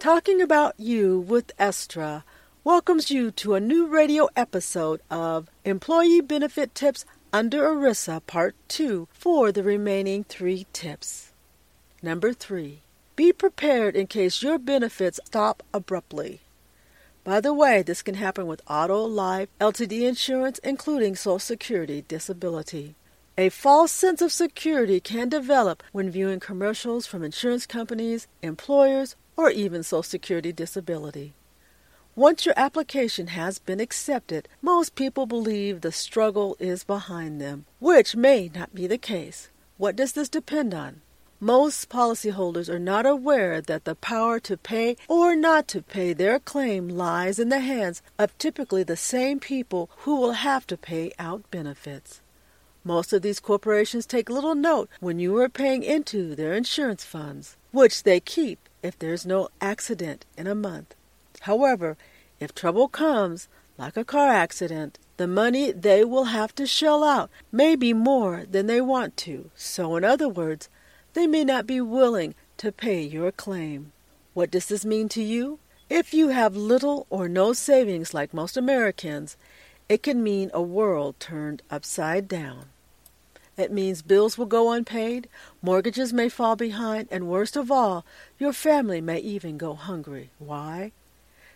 Talking About You with Estra welcomes you to a new radio episode of Employee Benefit Tips under ERISA Part 2 for the remaining three tips. Number 3. Be prepared in case your benefits stop abruptly. By the way, this can happen with auto, life, LTD insurance, including Social Security disability. A false sense of security can develop when viewing commercials from insurance companies, employers, or even Social Security disability. Once your application has been accepted, most people believe the struggle is behind them, which may not be the case. What does this depend on? Most policyholders are not aware that the power to pay or not to pay their claim lies in the hands of typically the same people who will have to pay out benefits. Most of these corporations take little note when you are paying into their insurance funds, which they keep if there's no accident in a month. However, if trouble comes, like a car accident, the money they will have to shell out may be more than they want to. So, in other words, they may not be willing to pay your claim. What does this mean to you? If you have little or no savings like most Americans, it can mean a world turned upside down. It means bills will go unpaid, mortgages may fall behind, and worst of all, your family may even go hungry. Why?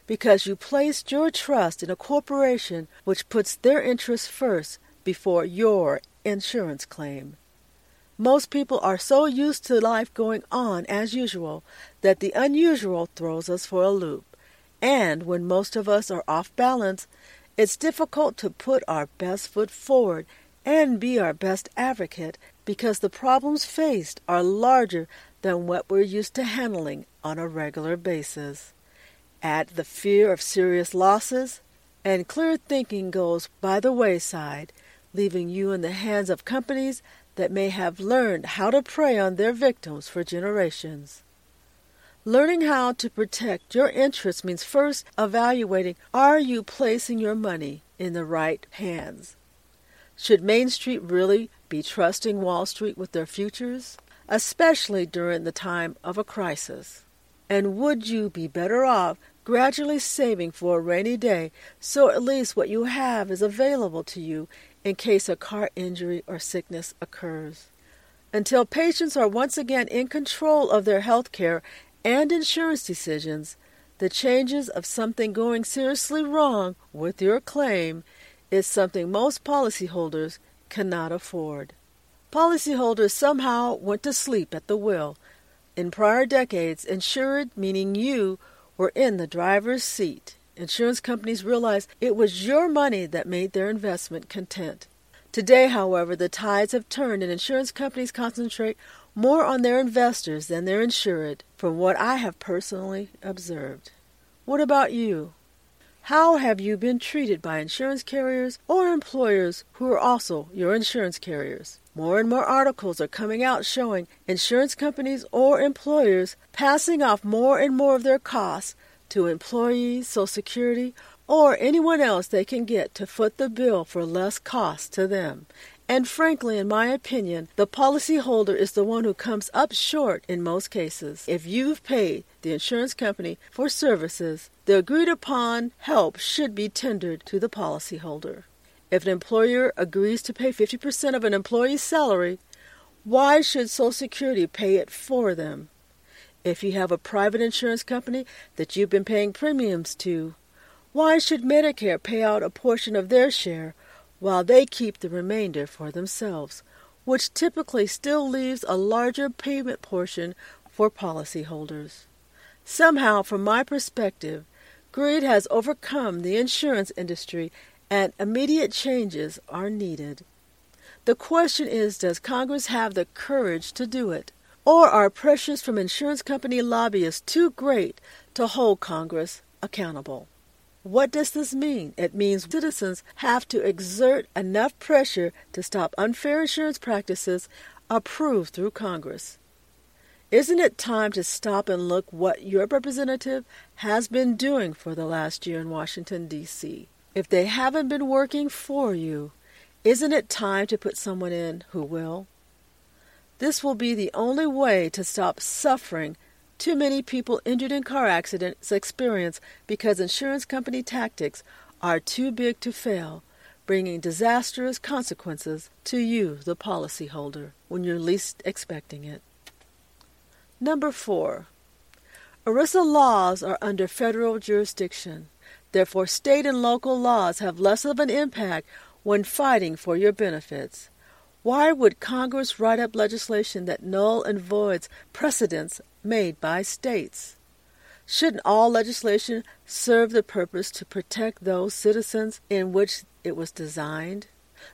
Because you placed your trust in a corporation which puts their interests first before your insurance claim. Most people are so used to life going on as usual that the unusual throws us for a loop. And when most of us are off balance, it's difficult to put our best foot forward and be our best advocate because the problems faced are larger than what we're used to handling on a regular basis. Add the fear of serious losses, and clear thinking goes by the wayside, leaving you in the hands of companies that may have learned how to prey on their victims for generations. Learning how to protect your interests means first evaluating are you placing your money in the right hands? Should Main Street really be trusting Wall Street with their futures, especially during the time of a crisis? And would you be better off gradually saving for a rainy day so at least what you have is available to you in case a car injury or sickness occurs? Until patients are once again in control of their health care and insurance decisions, the changes of something going seriously wrong with your claim is something most policyholders cannot afford. Policyholders somehow went to sleep at the wheel. In prior decades, insured, meaning you, were in the driver's seat. Insurance companies realized it was your money that made their investment content. Today, however, the tides have turned and insurance companies concentrate more on their investors than their insured, from what I have personally observed. What about you? How have you been treated by insurance carriers or employers who are also your insurance carriers? More and more articles are coming out showing insurance companies or employers passing off more and more of their costs to employees, Social Security, or anyone else they can get to foot the bill for less cost to them. And frankly, in my opinion, the policyholder is the one who comes up short in most cases. If you've paid the insurance company for services, the agreed upon help should be tendered to the policyholder. If an employer agrees to pay 50% of an employee's salary, why should Social Security pay it for them? If you have a private insurance company that you've been paying premiums to, why should Medicare pay out a portion of their share while they keep the remainder for themselves, which typically still leaves a larger payment portion for policyholders. Somehow, from my perspective, greed has overcome the insurance industry and immediate changes are needed. The question is Does Congress have the courage to do it? Or are pressures from insurance company lobbyists too great to hold Congress accountable? What does this mean? It means citizens have to exert enough pressure to stop unfair insurance practices approved through Congress. Isn't it time to stop and look what your representative has been doing for the last year in Washington, D.C.? If they haven't been working for you, isn't it time to put someone in who will? This will be the only way to stop suffering Too many people injured in car accidents experience because insurance company tactics are too big to fail, bringing disastrous consequences to you, the policyholder, when you're least expecting it. Number four, ERISA laws are under federal jurisdiction. Therefore, state and local laws have less of an impact when fighting for your benefits. Why would Congress write up legislation that null and voids precedents made by states? Shouldn't all legislation serve the purpose to protect those citizens in which it was designed?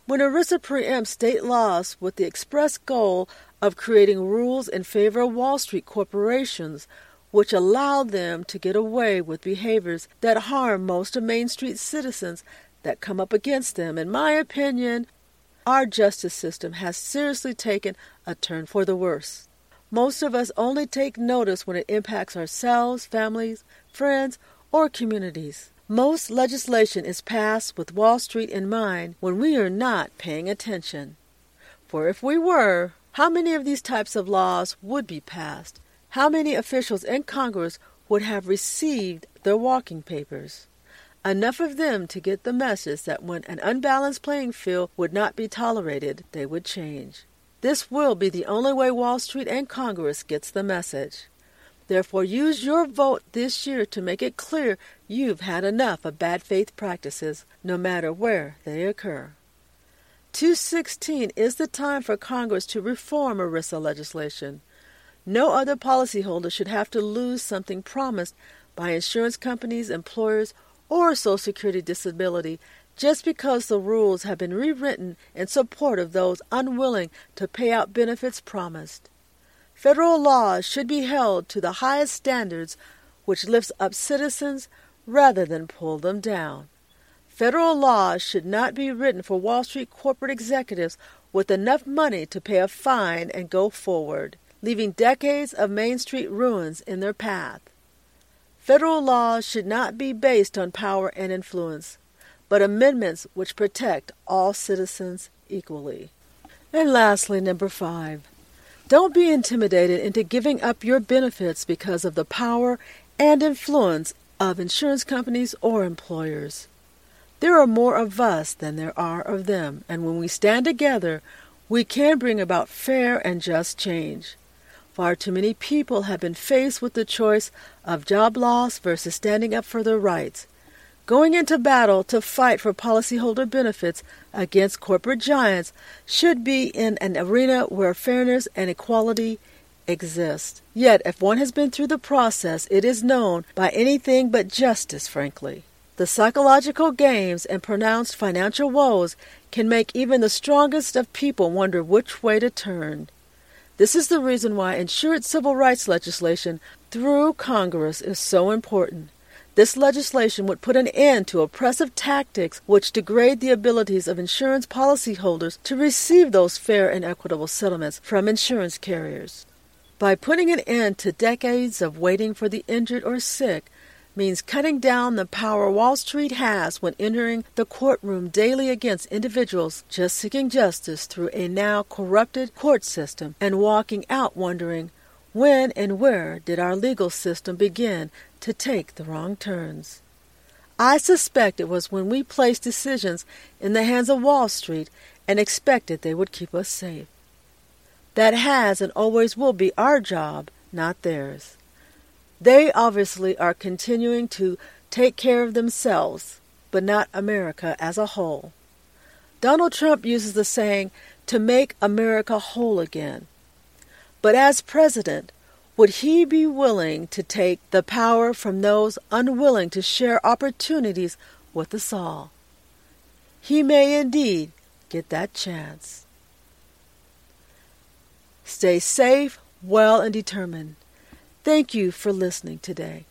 When ERISA preempts state laws with the express goal of creating rules in favor of Wall Street corporations, which allow them to get away with behaviors that harm most of Main Street citizens that come up against them. In my opinion, our justice system has seriously taken a turn for the worse. Most of us only take notice when it impacts ourselves, families, friends, or communities. Most legislation is passed with Wall Street in mind when we are not paying attention. For if we were, how many of these types of laws would be passed? How many officials in Congress would have received their walking papers? Enough of them to get the message that when an unbalanced playing field would not be tolerated, they would change. This will be the only way Wall Street and Congress gets the message. Therefore, use your vote this year to make it clear you've had enough of bad faith practices, no matter where they occur. 216 is the time for Congress to reform ERISA legislation. No other policyholder should have to lose something promised by insurance companies, employers, or Social Security disability just because the rules have been rewritten in support of those unwilling to pay out benefits promised. Federal laws should be held to the highest standards which lifts up citizens rather than pull them down. Federal laws should not be written for Wall Street corporate executives with enough money to pay a fine and go forward leaving decades of Main Street ruins in their path. Federal laws should not be based on power and influence, but amendments which protect all citizens equally. And lastly, number five, don't be intimidated into giving up your benefits because of the power and influence of insurance companies or employers. There are more of us than there are of them, and when we stand together, we can bring about fair and just change. Far too many people have been faced with the choice of job loss versus standing up for their rights. Going into battle to fight for policyholder benefits against corporate giants should be in an arena where fairness and equality exist. Yet, if one has been through the process, it is known by anything but justice, frankly. The psychological games and pronounced financial woes can make even the strongest of people wonder which way to turn. This is the reason why insured civil rights legislation through Congress is so important. This legislation would put an end to oppressive tactics which degrade the abilities of insurance policyholders to receive those fair and equitable settlements from insurance carriers. By putting an end to decades of waiting for the injured or sick, means cutting down the power Wall Street has when entering the courtroom daily against individuals just seeking justice through a now corrupted court system and walking out wondering when and where did our legal system begin to take the wrong turns. I suspect it was when we placed decisions in the hands of Wall Street and expected they would keep us safe. That has and always will be our job, not theirs. They obviously are continuing to take care of themselves, but not America as a whole. Donald Trump uses the saying, to make America whole again. But as president, would he be willing to take the power from those unwilling to share opportunities with us all? He may indeed get that chance. Stay safe, well, and determined. Thank you for listening today.